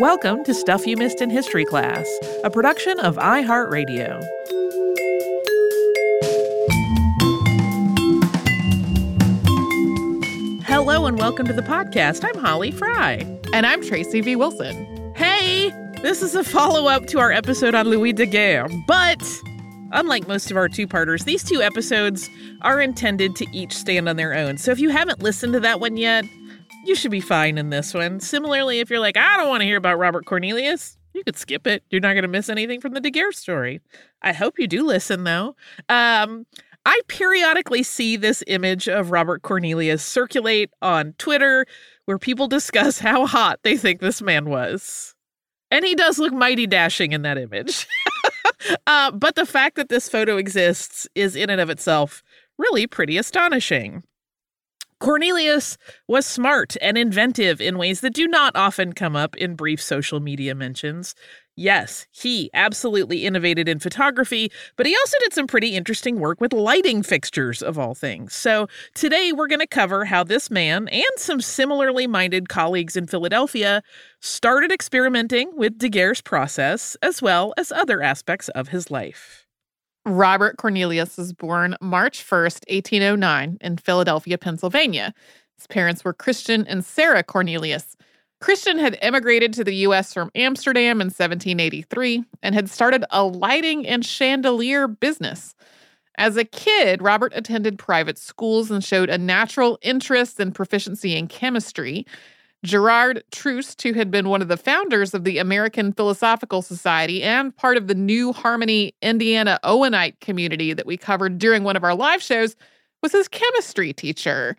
Welcome to Stuff You Missed in History Class, a production of iHeartRadio. Hello and welcome to the podcast. I'm Holly Fry. And I'm Tracy V. Wilson. Hey, this is a follow up to our episode on Louis Daguerre, but unlike most of our two parters, these two episodes are intended to each stand on their own. So if you haven't listened to that one yet, you should be fine in this one. Similarly, if you're like, I don't want to hear about Robert Cornelius, you could skip it. You're not going to miss anything from the Daguerre story. I hope you do listen, though. Um, I periodically see this image of Robert Cornelius circulate on Twitter where people discuss how hot they think this man was. And he does look mighty dashing in that image. uh, but the fact that this photo exists is, in and of itself, really pretty astonishing. Cornelius was smart and inventive in ways that do not often come up in brief social media mentions. Yes, he absolutely innovated in photography, but he also did some pretty interesting work with lighting fixtures, of all things. So, today we're going to cover how this man and some similarly minded colleagues in Philadelphia started experimenting with Daguerre's process, as well as other aspects of his life. Robert Cornelius was born March 1st, 1809, in Philadelphia, Pennsylvania. His parents were Christian and Sarah Cornelius. Christian had emigrated to the U.S. from Amsterdam in 1783 and had started a lighting and chandelier business. As a kid, Robert attended private schools and showed a natural interest and proficiency in chemistry. Gerard Troost, who had been one of the founders of the American Philosophical Society and part of the New Harmony Indiana Owenite community that we covered during one of our live shows, was his chemistry teacher.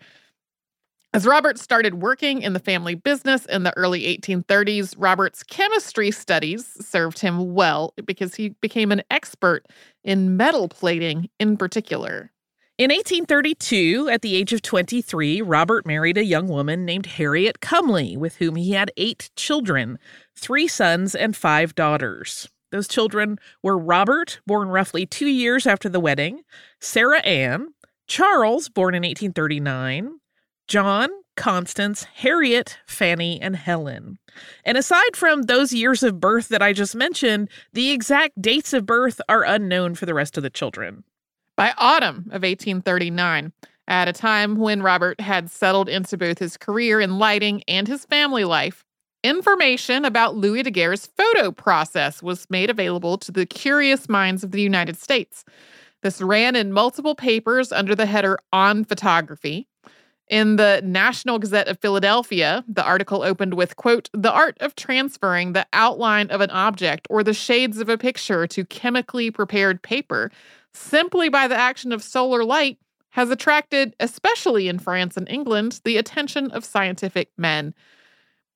As Robert started working in the family business in the early 1830s, Robert's chemistry studies served him well because he became an expert in metal plating in particular. In 1832, at the age of 23, Robert married a young woman named Harriet Cumley, with whom he had eight children three sons and five daughters. Those children were Robert, born roughly two years after the wedding, Sarah Ann, Charles, born in 1839, John, Constance, Harriet, Fanny, and Helen. And aside from those years of birth that I just mentioned, the exact dates of birth are unknown for the rest of the children. By autumn of 1839, at a time when Robert had settled into both his career in lighting and his family life, information about Louis Daguerre's photo process was made available to the curious minds of the United States. This ran in multiple papers under the header On Photography. In the National Gazette of Philadelphia, the article opened with, quote, the art of transferring the outline of an object or the shades of a picture to chemically prepared paper simply by the action of solar light has attracted, especially in France and England, the attention of scientific men.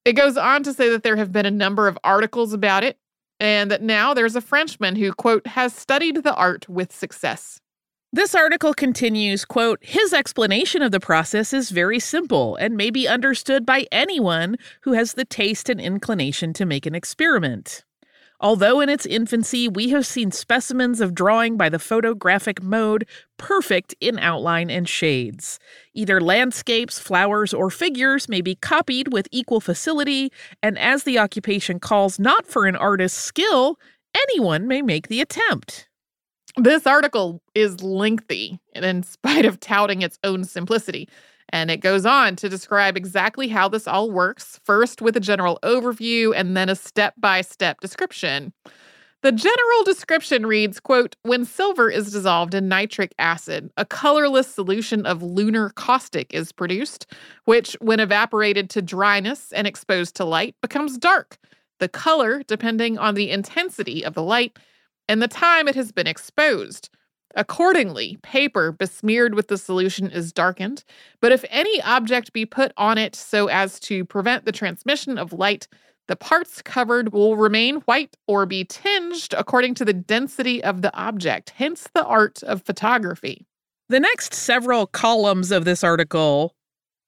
It goes on to say that there have been a number of articles about it, and that now there's a Frenchman who, quote, has studied the art with success. This article continues, quote, his explanation of the process is very simple and may be understood by anyone who has the taste and inclination to make an experiment. Although in its infancy we have seen specimens of drawing by the photographic mode perfect in outline and shades. Either landscapes, flowers, or figures may be copied with equal facility, and as the occupation calls not for an artist's skill, anyone may make the attempt. This article is lengthy, and in spite of touting its own simplicity. And it goes on to describe exactly how this all works, first with a general overview and then a step by step description. The general description reads, quote, when silver is dissolved in nitric acid, a colorless solution of lunar caustic is produced, which, when evaporated to dryness and exposed to light, becomes dark. The color depending on the intensity of the light and the time it has been exposed. Accordingly, paper besmeared with the solution is darkened, but if any object be put on it so as to prevent the transmission of light, the parts covered will remain white or be tinged according to the density of the object, hence the art of photography. The next several columns of this article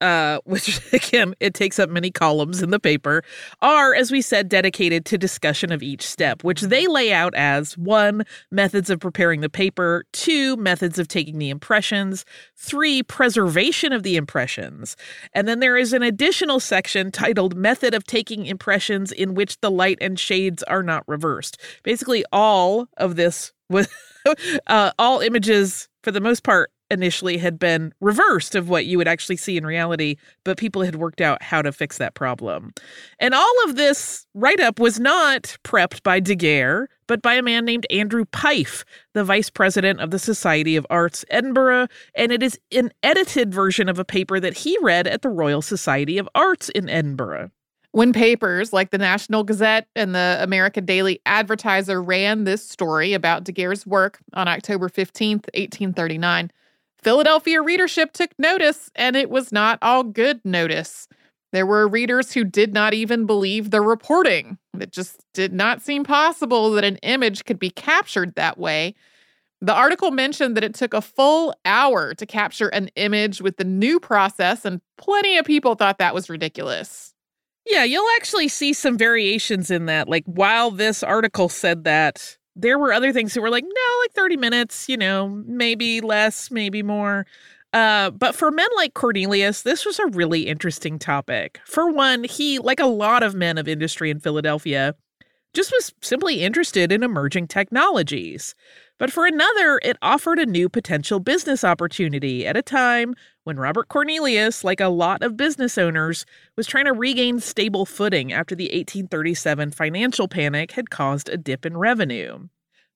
uh, which again, it takes up many columns in the paper, are, as we said, dedicated to discussion of each step, which they lay out as one, methods of preparing the paper, two, methods of taking the impressions, three, preservation of the impressions. And then there is an additional section titled Method of Taking Impressions in which the light and shades are not reversed. Basically, all of this was. uh, all images, for the most part, initially had been reversed of what you would actually see in reality, but people had worked out how to fix that problem. And all of this write up was not prepped by Daguerre, but by a man named Andrew Fyfe, the vice president of the Society of Arts Edinburgh, and it is an edited version of a paper that he read at the Royal Society of Arts in Edinburgh. When papers like the National Gazette and the American Daily Advertiser ran this story about Daguerre's work on October 15th, 1839, Philadelphia readership took notice, and it was not all good notice. There were readers who did not even believe the reporting. It just did not seem possible that an image could be captured that way. The article mentioned that it took a full hour to capture an image with the new process, and plenty of people thought that was ridiculous. Yeah, you'll actually see some variations in that. Like, while this article said that, there were other things that were like, no, like 30 minutes, you know, maybe less, maybe more. Uh, but for men like Cornelius, this was a really interesting topic. For one, he, like a lot of men of industry in Philadelphia, just was simply interested in emerging technologies. But for another, it offered a new potential business opportunity at a time when Robert Cornelius, like a lot of business owners, was trying to regain stable footing after the 1837 financial panic had caused a dip in revenue.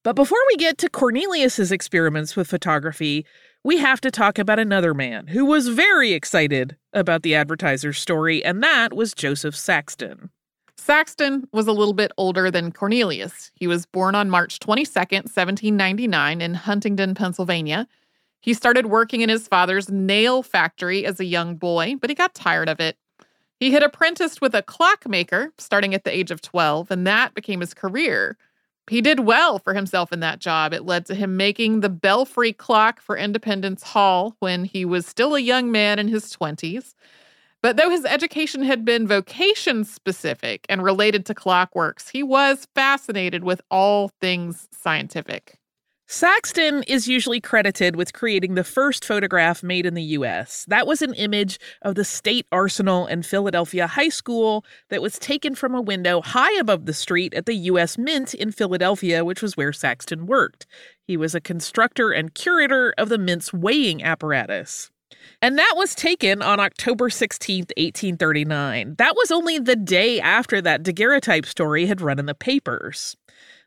But before we get to Cornelius's experiments with photography, we have to talk about another man who was very excited about the advertiser's story, and that was Joseph Saxton. Saxton was a little bit older than Cornelius. He was born on March 22, 1799, in Huntingdon, Pennsylvania. He started working in his father's nail factory as a young boy, but he got tired of it. He had apprenticed with a clockmaker starting at the age of 12, and that became his career. He did well for himself in that job. It led to him making the belfry clock for Independence Hall when he was still a young man in his 20s. But though his education had been vocation specific and related to clockworks, he was fascinated with all things scientific. Saxton is usually credited with creating the first photograph made in the US. That was an image of the State Arsenal and Philadelphia High School that was taken from a window high above the street at the US Mint in Philadelphia, which was where Saxton worked. He was a constructor and curator of the Mint's weighing apparatus. And that was taken on October 16th, 1839. That was only the day after that daguerreotype story had run in the papers.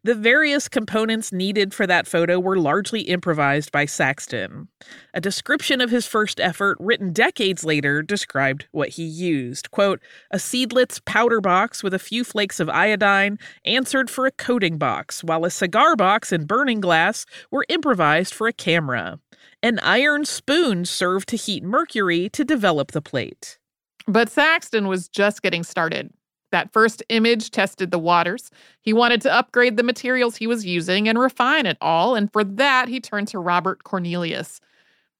The various components needed for that photo were largely improvised by Saxton. A description of his first effort, written decades later, described what he used. Quote, a seidlitz powder box with a few flakes of iodine answered for a coating box, while a cigar box and burning glass were improvised for a camera. An iron spoon served to heat mercury to develop the plate. But Saxton was just getting started. That first image tested the waters. He wanted to upgrade the materials he was using and refine it all, and for that, he turned to Robert Cornelius.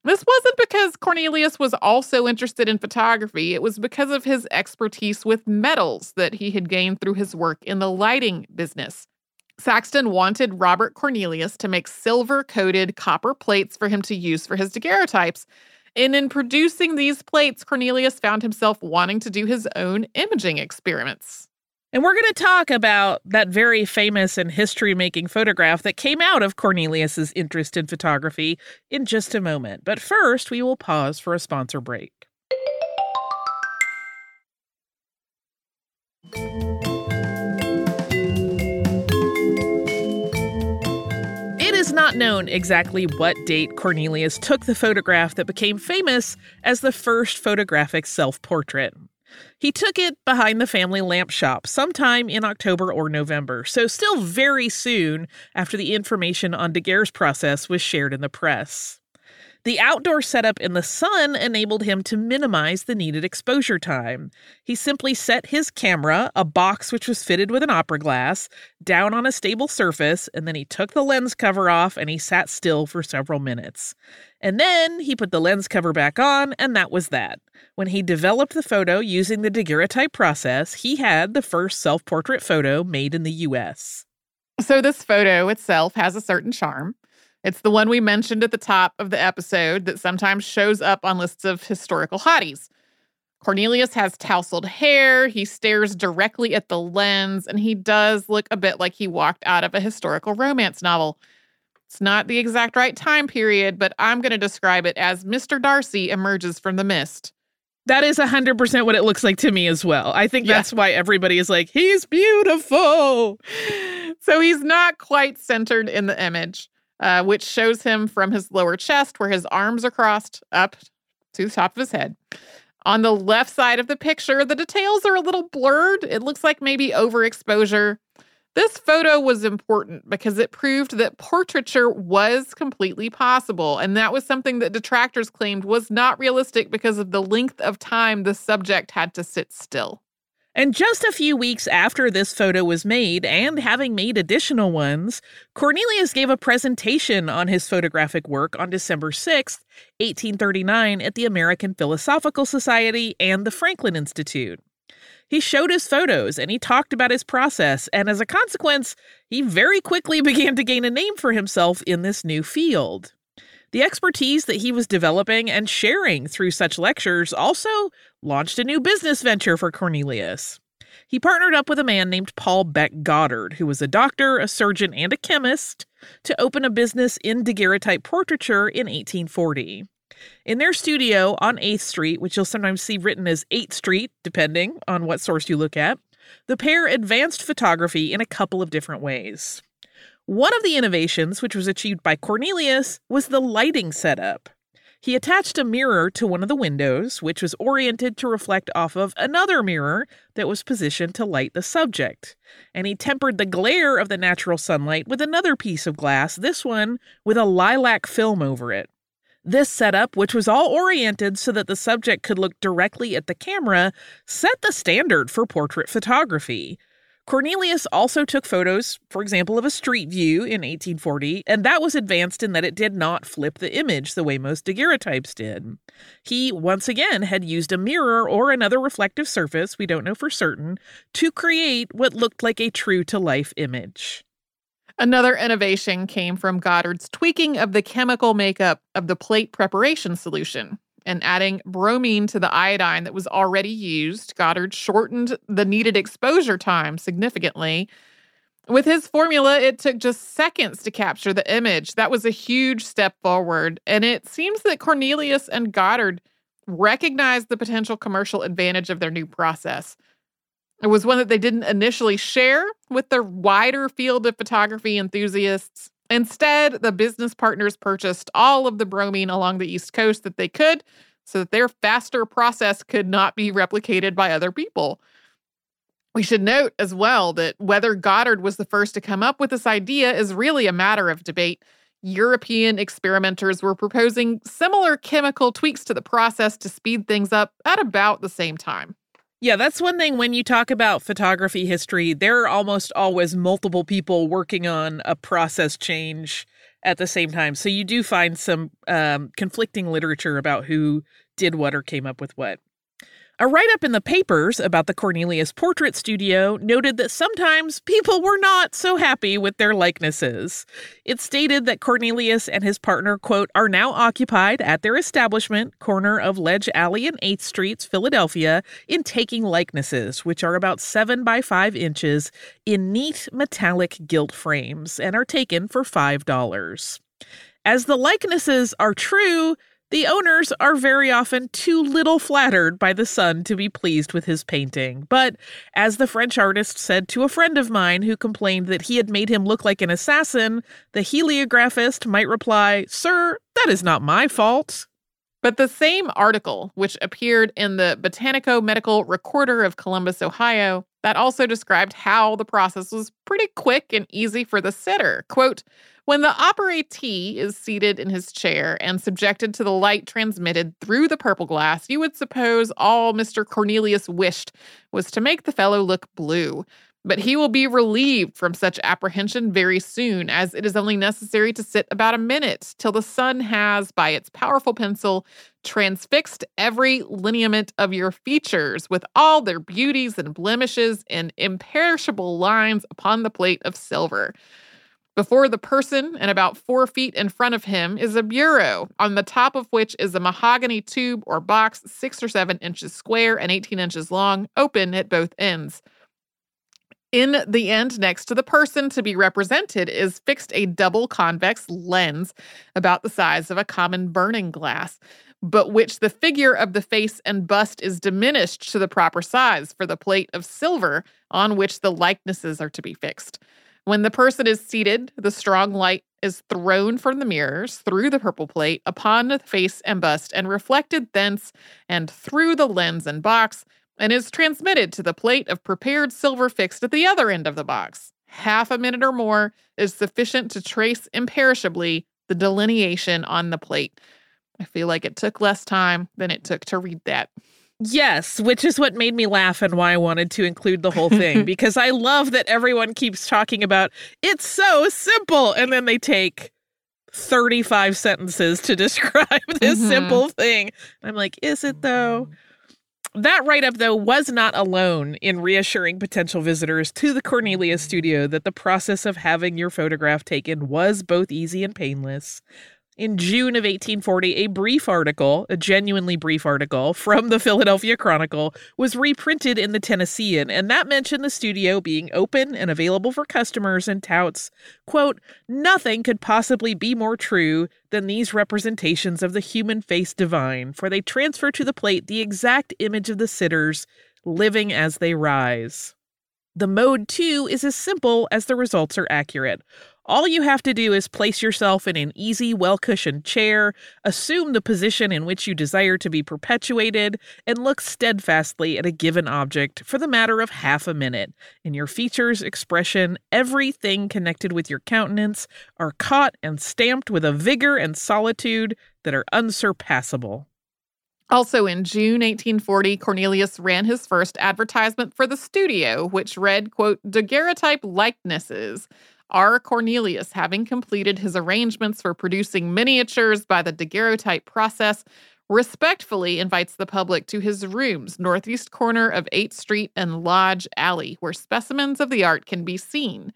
This wasn't because Cornelius was also interested in photography, it was because of his expertise with metals that he had gained through his work in the lighting business. Saxton wanted Robert Cornelius to make silver coated copper plates for him to use for his daguerreotypes. And in producing these plates, Cornelius found himself wanting to do his own imaging experiments. And we're going to talk about that very famous and history making photograph that came out of Cornelius's interest in photography in just a moment. But first, we will pause for a sponsor break. Not known exactly what date Cornelius took the photograph that became famous as the first photographic self portrait. He took it behind the family lamp shop sometime in October or November, so still very soon after the information on Daguerre's process was shared in the press. The outdoor setup in the sun enabled him to minimize the needed exposure time. He simply set his camera, a box which was fitted with an opera glass, down on a stable surface, and then he took the lens cover off and he sat still for several minutes. And then he put the lens cover back on, and that was that. When he developed the photo using the daguerreotype process, he had the first self portrait photo made in the US. So, this photo itself has a certain charm. It's the one we mentioned at the top of the episode that sometimes shows up on lists of historical hotties. Cornelius has tousled hair, he stares directly at the lens, and he does look a bit like he walked out of a historical romance novel. It's not the exact right time period, but I'm going to describe it as Mr. Darcy emerges from the mist. That is 100% what it looks like to me as well. I think that's yeah. why everybody is like, he's beautiful. So he's not quite centered in the image uh, which shows him from his lower chest where his arms are crossed up to the top of his head. On the left side of the picture, the details are a little blurred. It looks like maybe overexposure. This photo was important because it proved that portraiture was completely possible. And that was something that detractors claimed was not realistic because of the length of time the subject had to sit still. And just a few weeks after this photo was made, and having made additional ones, Cornelius gave a presentation on his photographic work on December 6, 1839, at the American Philosophical Society and the Franklin Institute. He showed his photos and he talked about his process, and as a consequence, he very quickly began to gain a name for himself in this new field. The expertise that he was developing and sharing through such lectures also launched a new business venture for Cornelius. He partnered up with a man named Paul Beck Goddard, who was a doctor, a surgeon, and a chemist, to open a business in daguerreotype portraiture in 1840. In their studio on 8th Street, which you'll sometimes see written as 8th Street, depending on what source you look at, the pair advanced photography in a couple of different ways. One of the innovations, which was achieved by Cornelius, was the lighting setup. He attached a mirror to one of the windows, which was oriented to reflect off of another mirror that was positioned to light the subject. And he tempered the glare of the natural sunlight with another piece of glass, this one with a lilac film over it. This setup, which was all oriented so that the subject could look directly at the camera, set the standard for portrait photography. Cornelius also took photos, for example, of a street view in 1840, and that was advanced in that it did not flip the image the way most daguerreotypes did. He, once again, had used a mirror or another reflective surface, we don't know for certain, to create what looked like a true to life image. Another innovation came from Goddard's tweaking of the chemical makeup of the plate preparation solution and adding bromine to the iodine that was already used, Goddard shortened the needed exposure time significantly. With his formula, it took just seconds to capture the image. That was a huge step forward. And it seems that Cornelius and Goddard recognized the potential commercial advantage of their new process. It was one that they didn't initially share with the wider field of photography enthusiasts. Instead, the business partners purchased all of the bromine along the East Coast that they could so that their faster process could not be replicated by other people. We should note as well that whether Goddard was the first to come up with this idea is really a matter of debate. European experimenters were proposing similar chemical tweaks to the process to speed things up at about the same time. Yeah, that's one thing when you talk about photography history, there are almost always multiple people working on a process change at the same time. So you do find some um, conflicting literature about who did what or came up with what. A write up in the papers about the Cornelius Portrait Studio noted that sometimes people were not so happy with their likenesses. It stated that Cornelius and his partner, quote, are now occupied at their establishment, corner of Lodge Alley and 8th Streets, Philadelphia, in taking likenesses, which are about 7 by 5 inches, in neat metallic gilt frames and are taken for $5. As the likenesses are true, the owners are very often too little flattered by the sun to be pleased with his painting. But as the French artist said to a friend of mine who complained that he had made him look like an assassin, the heliographist might reply, Sir, that is not my fault. But the same article, which appeared in the Botanico Medical Recorder of Columbus, Ohio, that also described how the process was pretty quick and easy for the sitter. Quote, When the operatee is seated in his chair and subjected to the light transmitted through the purple glass, you would suppose all Mr. Cornelius wished was to make the fellow look blue. But he will be relieved from such apprehension very soon, as it is only necessary to sit about a minute till the sun has, by its powerful pencil, transfixed every lineament of your features with all their beauties and blemishes in imperishable lines upon the plate of silver. Before the person, and about four feet in front of him, is a bureau, on the top of which is a mahogany tube or box six or seven inches square and 18 inches long, open at both ends. In the end, next to the person to be represented is fixed a double convex lens about the size of a common burning glass, but which the figure of the face and bust is diminished to the proper size for the plate of silver on which the likenesses are to be fixed. When the person is seated, the strong light is thrown from the mirrors through the purple plate upon the face and bust and reflected thence and through the lens and box and is transmitted to the plate of prepared silver fixed at the other end of the box. Half a minute or more is sufficient to trace imperishably the delineation on the plate. I feel like it took less time than it took to read that. Yes, which is what made me laugh and why I wanted to include the whole thing because I love that everyone keeps talking about it's so simple and then they take 35 sentences to describe this mm-hmm. simple thing. I'm like, is it though? That write up, though, was not alone in reassuring potential visitors to the Cornelia studio that the process of having your photograph taken was both easy and painless. In June of 1840, a brief article, a genuinely brief article from the Philadelphia Chronicle, was reprinted in the Tennessean, and that mentioned the studio being open and available for customers and touts, quote, nothing could possibly be more true than these representations of the human face divine, for they transfer to the plate the exact image of the sitters, living as they rise. The mode, too, is as simple as the results are accurate. All you have to do is place yourself in an easy, well cushioned chair, assume the position in which you desire to be perpetuated, and look steadfastly at a given object for the matter of half a minute. And your features, expression, everything connected with your countenance are caught and stamped with a vigor and solitude that are unsurpassable. Also in June 1840, Cornelius ran his first advertisement for the studio, which read, quote, daguerreotype likenesses R. Cornelius, having completed his arrangements for producing miniatures by the daguerreotype process, respectfully invites the public to his rooms, northeast corner of 8th Street and Lodge Alley, where specimens of the art can be seen.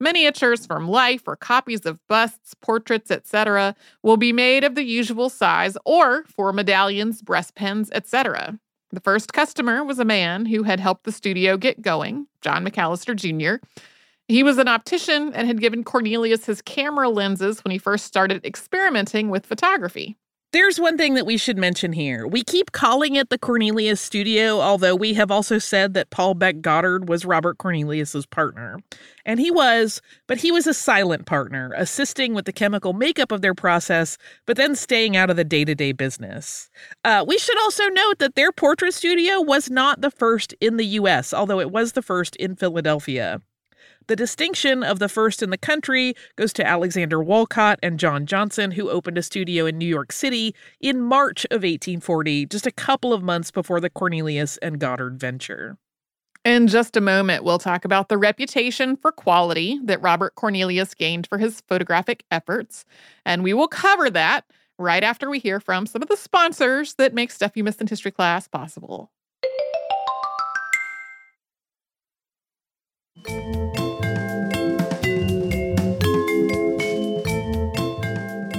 Miniatures from life or copies of busts, portraits, etc., will be made of the usual size or for medallions, breastpins, etc. The first customer was a man who had helped the studio get going, John McAllister Jr. He was an optician and had given Cornelius his camera lenses when he first started experimenting with photography. There's one thing that we should mention here. We keep calling it the Cornelius Studio, although we have also said that Paul Beck Goddard was Robert Cornelius's partner. And he was, but he was a silent partner, assisting with the chemical makeup of their process, but then staying out of the day to day business. Uh, we should also note that their portrait studio was not the first in the US, although it was the first in Philadelphia. The distinction of the first in the country goes to Alexander Wolcott and John Johnson, who opened a studio in New York City in March of 1840, just a couple of months before the Cornelius and Goddard venture. In just a moment, we'll talk about the reputation for quality that Robert Cornelius gained for his photographic efforts. And we will cover that right after we hear from some of the sponsors that make Stuff You Missed in History class possible.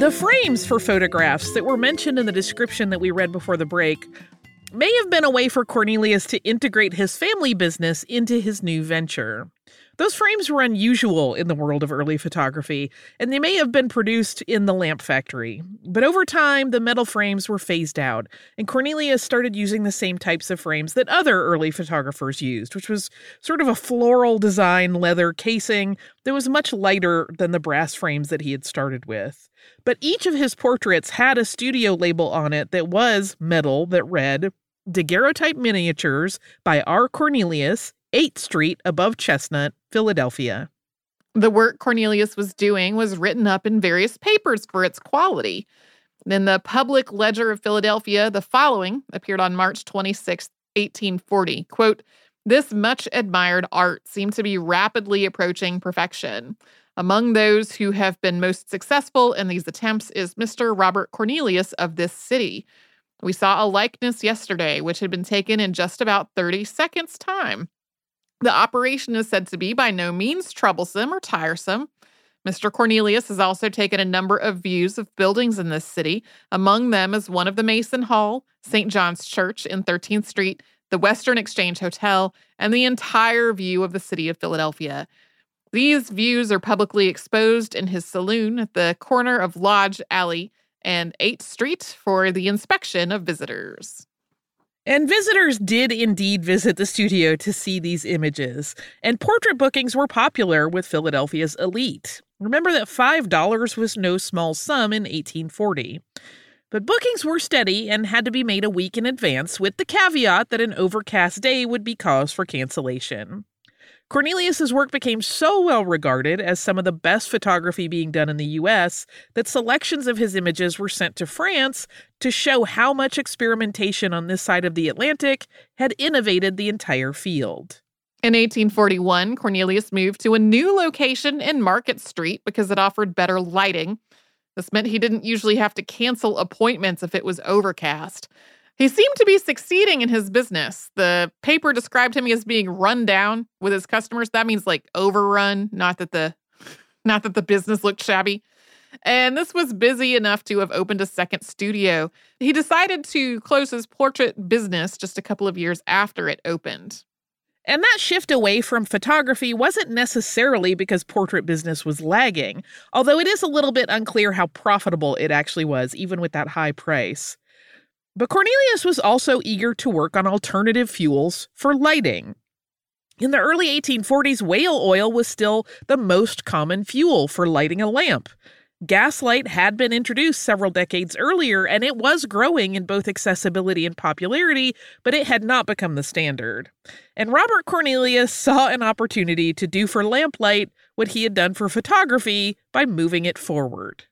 The frames for photographs that were mentioned in the description that we read before the break may have been a way for Cornelius to integrate his family business into his new venture. Those frames were unusual in the world of early photography, and they may have been produced in the lamp factory. But over time, the metal frames were phased out, and Cornelius started using the same types of frames that other early photographers used, which was sort of a floral design leather casing that was much lighter than the brass frames that he had started with. But each of his portraits had a studio label on it that was metal that read Daguerreotype Miniatures by R. Cornelius, 8th Street above Chestnut, Philadelphia. The work Cornelius was doing was written up in various papers for its quality. In the Public Ledger of Philadelphia, the following appeared on March 26, 1840. Quote, this much admired art seemed to be rapidly approaching perfection. Among those who have been most successful in these attempts is Mr. Robert Cornelius of this city. We saw a likeness yesterday, which had been taken in just about 30 seconds' time. The operation is said to be by no means troublesome or tiresome. Mr. Cornelius has also taken a number of views of buildings in this city. Among them is one of the Mason Hall, St. John's Church in 13th Street, the Western Exchange Hotel, and the entire view of the city of Philadelphia. These views are publicly exposed in his saloon at the corner of Lodge Alley and 8th Street for the inspection of visitors. And visitors did indeed visit the studio to see these images, and portrait bookings were popular with Philadelphia's elite. Remember that $5 was no small sum in 1840. But bookings were steady and had to be made a week in advance, with the caveat that an overcast day would be cause for cancellation. Cornelius's work became so well regarded as some of the best photography being done in the US that selections of his images were sent to France to show how much experimentation on this side of the Atlantic had innovated the entire field. In 1841, Cornelius moved to a new location in Market Street because it offered better lighting. This meant he didn't usually have to cancel appointments if it was overcast. He seemed to be succeeding in his business. The paper described him as being run down with his customers. That means like overrun, not that the not that the business looked shabby. And this was busy enough to have opened a second studio. He decided to close his portrait business just a couple of years after it opened. And that shift away from photography wasn't necessarily because portrait business was lagging, although it is a little bit unclear how profitable it actually was, even with that high price. But Cornelius was also eager to work on alternative fuels for lighting. In the early 1840s, whale oil was still the most common fuel for lighting a lamp. Gaslight had been introduced several decades earlier, and it was growing in both accessibility and popularity, but it had not become the standard. And Robert Cornelius saw an opportunity to do for lamplight what he had done for photography by moving it forward.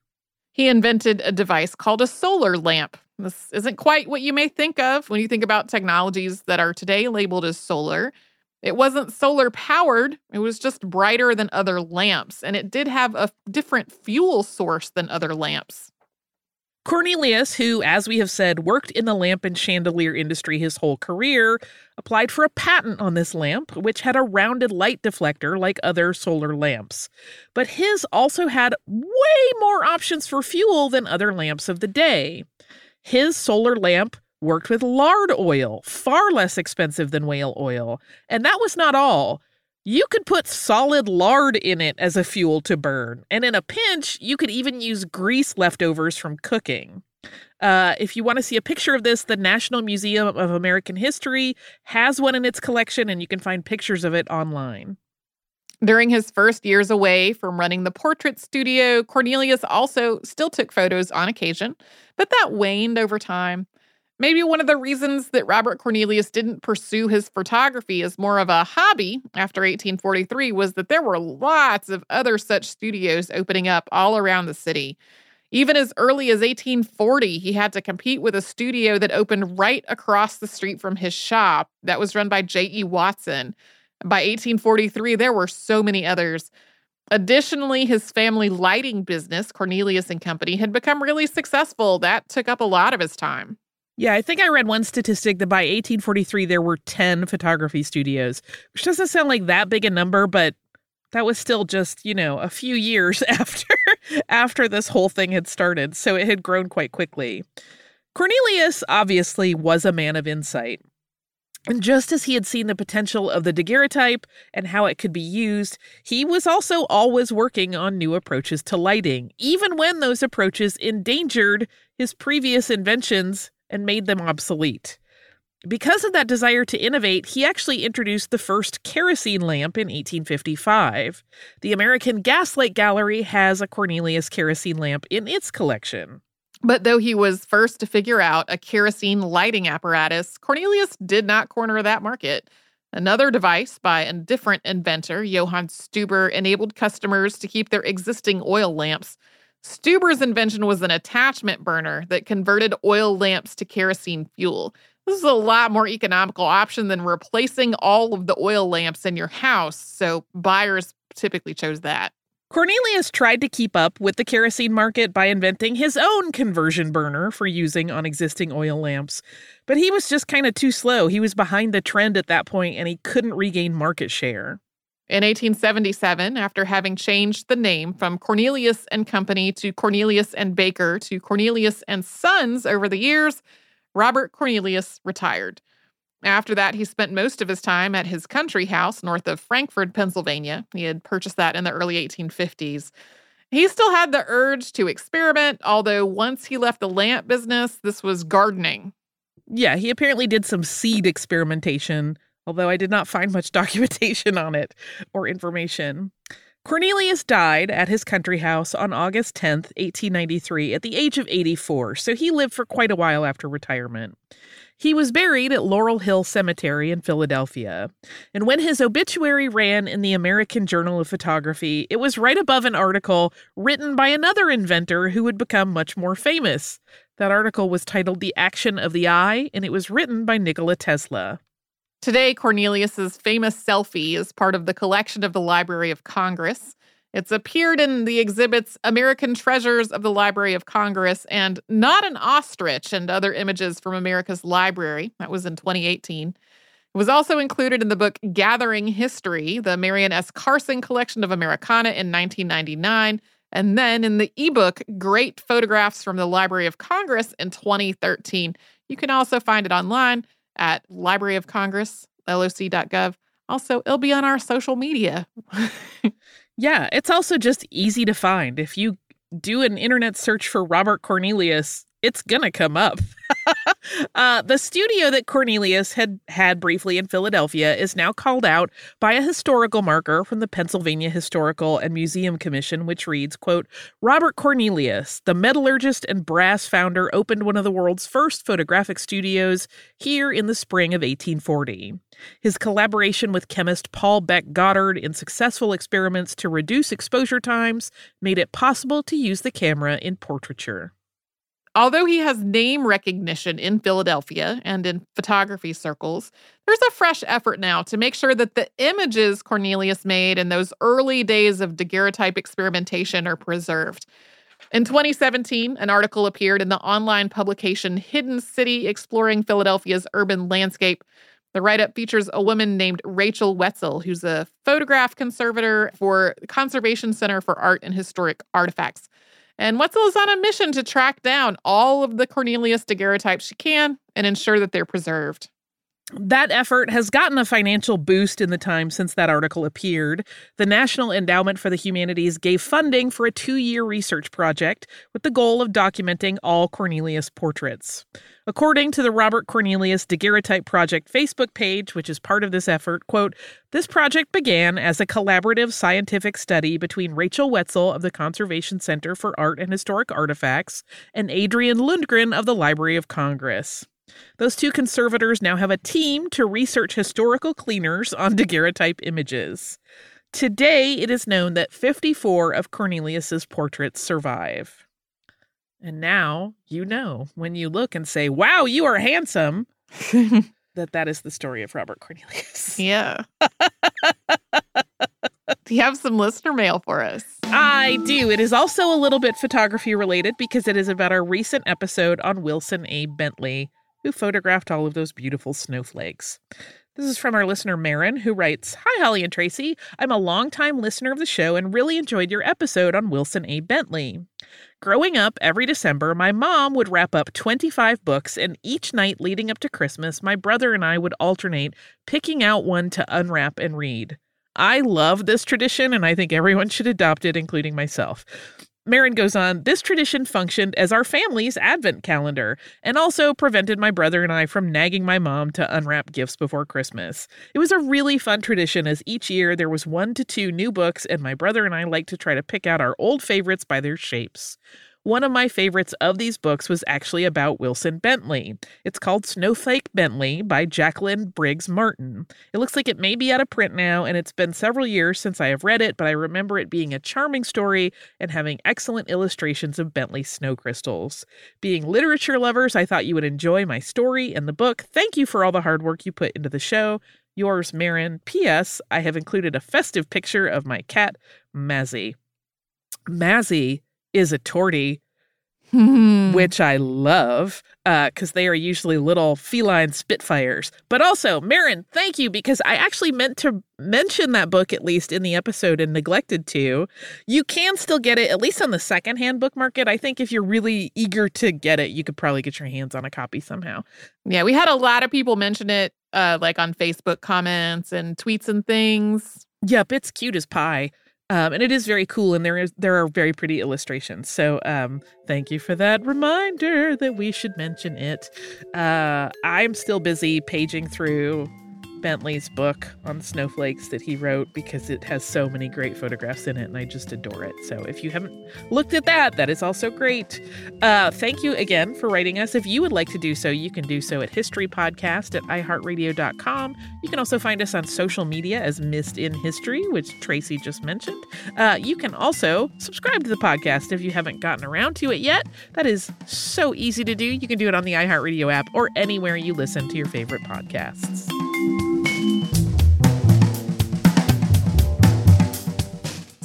He invented a device called a solar lamp. This isn't quite what you may think of when you think about technologies that are today labeled as solar. It wasn't solar powered, it was just brighter than other lamps, and it did have a different fuel source than other lamps. Cornelius, who, as we have said, worked in the lamp and chandelier industry his whole career, applied for a patent on this lamp, which had a rounded light deflector like other solar lamps. But his also had way more options for fuel than other lamps of the day. His solar lamp worked with lard oil, far less expensive than whale oil. And that was not all. You could put solid lard in it as a fuel to burn, and in a pinch, you could even use grease leftovers from cooking. Uh, if you want to see a picture of this, the National Museum of American History has one in its collection, and you can find pictures of it online. During his first years away from running the portrait studio, Cornelius also still took photos on occasion, but that waned over time. Maybe one of the reasons that Robert Cornelius didn't pursue his photography as more of a hobby after 1843 was that there were lots of other such studios opening up all around the city. Even as early as 1840, he had to compete with a studio that opened right across the street from his shop that was run by J.E. Watson. By 1843, there were so many others. Additionally, his family lighting business, Cornelius and Company, had become really successful. That took up a lot of his time. Yeah, I think I read one statistic that by 1843 there were 10 photography studios, which doesn't sound like that big a number, but that was still just, you know, a few years after after this whole thing had started, so it had grown quite quickly. Cornelius obviously was a man of insight. And just as he had seen the potential of the daguerreotype and how it could be used, he was also always working on new approaches to lighting, even when those approaches endangered his previous inventions and made them obsolete. Because of that desire to innovate, he actually introduced the first kerosene lamp in 1855. The American Gaslight Gallery has a Cornelius kerosene lamp in its collection. But though he was first to figure out a kerosene lighting apparatus, Cornelius did not corner that market. Another device by a different inventor, Johann Stuber, enabled customers to keep their existing oil lamps. Stuber's invention was an attachment burner that converted oil lamps to kerosene fuel. This is a lot more economical option than replacing all of the oil lamps in your house, so buyers typically chose that. Cornelius tried to keep up with the kerosene market by inventing his own conversion burner for using on existing oil lamps. But he was just kind of too slow. He was behind the trend at that point and he couldn't regain market share. In 1877, after having changed the name from Cornelius and Company to Cornelius and Baker to Cornelius and Sons over the years, Robert Cornelius retired. After that, he spent most of his time at his country house north of Frankford, Pennsylvania. He had purchased that in the early 1850s. He still had the urge to experiment, although once he left the lamp business, this was gardening. Yeah, he apparently did some seed experimentation, although I did not find much documentation on it or information. Cornelius died at his country house on August 10th, 1893, at the age of 84, so he lived for quite a while after retirement. He was buried at Laurel Hill Cemetery in Philadelphia. And when his obituary ran in the American Journal of Photography, it was right above an article written by another inventor who would become much more famous. That article was titled The Action of the Eye, and it was written by Nikola Tesla. Today, Cornelius's famous selfie is part of the collection of the Library of Congress. It's appeared in the exhibits American Treasures of the Library of Congress and Not an Ostrich and other images from America's Library. That was in 2018. It was also included in the book Gathering History, the Marion S. Carson collection of Americana in 1999, and then in the ebook Great Photographs from the Library of Congress in 2013. You can also find it online at Library of Congress, loc.gov. Also, it'll be on our social media. Yeah, it's also just easy to find. If you do an internet search for Robert Cornelius, it's gonna come up. uh, the studio that Cornelius had had briefly in Philadelphia is now called out by a historical marker from the Pennsylvania Historical and Museum Commission, which reads, quote, Robert Cornelius, the metallurgist and brass founder, opened one of the world's first photographic studios here in the spring of 1840. His collaboration with chemist Paul Beck Goddard in successful experiments to reduce exposure times made it possible to use the camera in portraiture. Although he has name recognition in Philadelphia and in photography circles, there's a fresh effort now to make sure that the images Cornelius made in those early days of daguerreotype experimentation are preserved. In 2017, an article appeared in the online publication Hidden City Exploring Philadelphia's Urban Landscape. The write up features a woman named Rachel Wetzel, who's a photograph conservator for the Conservation Center for Art and Historic Artifacts. And Wetzel is on a mission to track down all of the Cornelius daguerreotypes she can and ensure that they're preserved. That effort has gotten a financial boost in the time since that article appeared. The National Endowment for the Humanities gave funding for a two year research project with the goal of documenting all Cornelius portraits. According to the Robert Cornelius Daguerreotype Project Facebook page, which is part of this effort, quote, this project began as a collaborative scientific study between Rachel Wetzel of the Conservation Center for Art and Historic Artifacts and Adrienne Lundgren of the Library of Congress. Those two conservators now have a team to research historical cleaners on daguerreotype images. Today, it is known that 54 of Cornelius's portraits survive. And now you know when you look and say, "Wow, you are handsome," that that is the story of Robert Cornelius. Yeah. do you have some listener mail for us? I do. It is also a little bit photography related because it is about our recent episode on Wilson A. Bentley who photographed all of those beautiful snowflakes. This is from our listener Marin, who writes Hi, Holly and Tracy. I'm a longtime listener of the show and really enjoyed your episode on Wilson A. Bentley. Growing up, every December, my mom would wrap up 25 books, and each night leading up to Christmas, my brother and I would alternate picking out one to unwrap and read. I love this tradition, and I think everyone should adopt it, including myself. Marin goes on, this tradition functioned as our family's advent calendar and also prevented my brother and I from nagging my mom to unwrap gifts before Christmas. It was a really fun tradition as each year there was one to two new books, and my brother and I liked to try to pick out our old favorites by their shapes. One of my favorites of these books was actually about Wilson Bentley. It's called Snowflake Bentley by Jacqueline Briggs Martin. It looks like it may be out of print now, and it's been several years since I have read it, but I remember it being a charming story and having excellent illustrations of Bentley snow crystals. Being literature lovers, I thought you would enjoy my story and the book. Thank you for all the hard work you put into the show. Yours, Marin. P.S. I have included a festive picture of my cat, Mazzy. Mazzy is a tortie, Hmm. which I love because they are usually little feline spitfires. But also, Marin, thank you because I actually meant to mention that book at least in the episode and neglected to. You can still get it, at least on the secondhand book market. I think if you're really eager to get it, you could probably get your hands on a copy somehow. Yeah, we had a lot of people mention it, uh, like on Facebook comments and tweets and things. Yep, it's cute as pie. Um, and it is very cool, and there is there are very pretty illustrations. So, um, thank you for that reminder that we should mention it. Uh, I'm still busy paging through Bentley's book on snowflakes that he wrote because it has so many great photographs in it, and I just adore it. So, if you haven't looked at that, that is also great. Uh, thank you again for writing us. If you would like to do so, you can do so at historypodcast at iheartradio.com. You can also find us on social media as Missed in History, which Tracy just mentioned. Uh, you can also subscribe to the podcast if you haven't gotten around to it yet. That is so easy to do. You can do it on the iHeartRadio app or anywhere you listen to your favorite podcasts.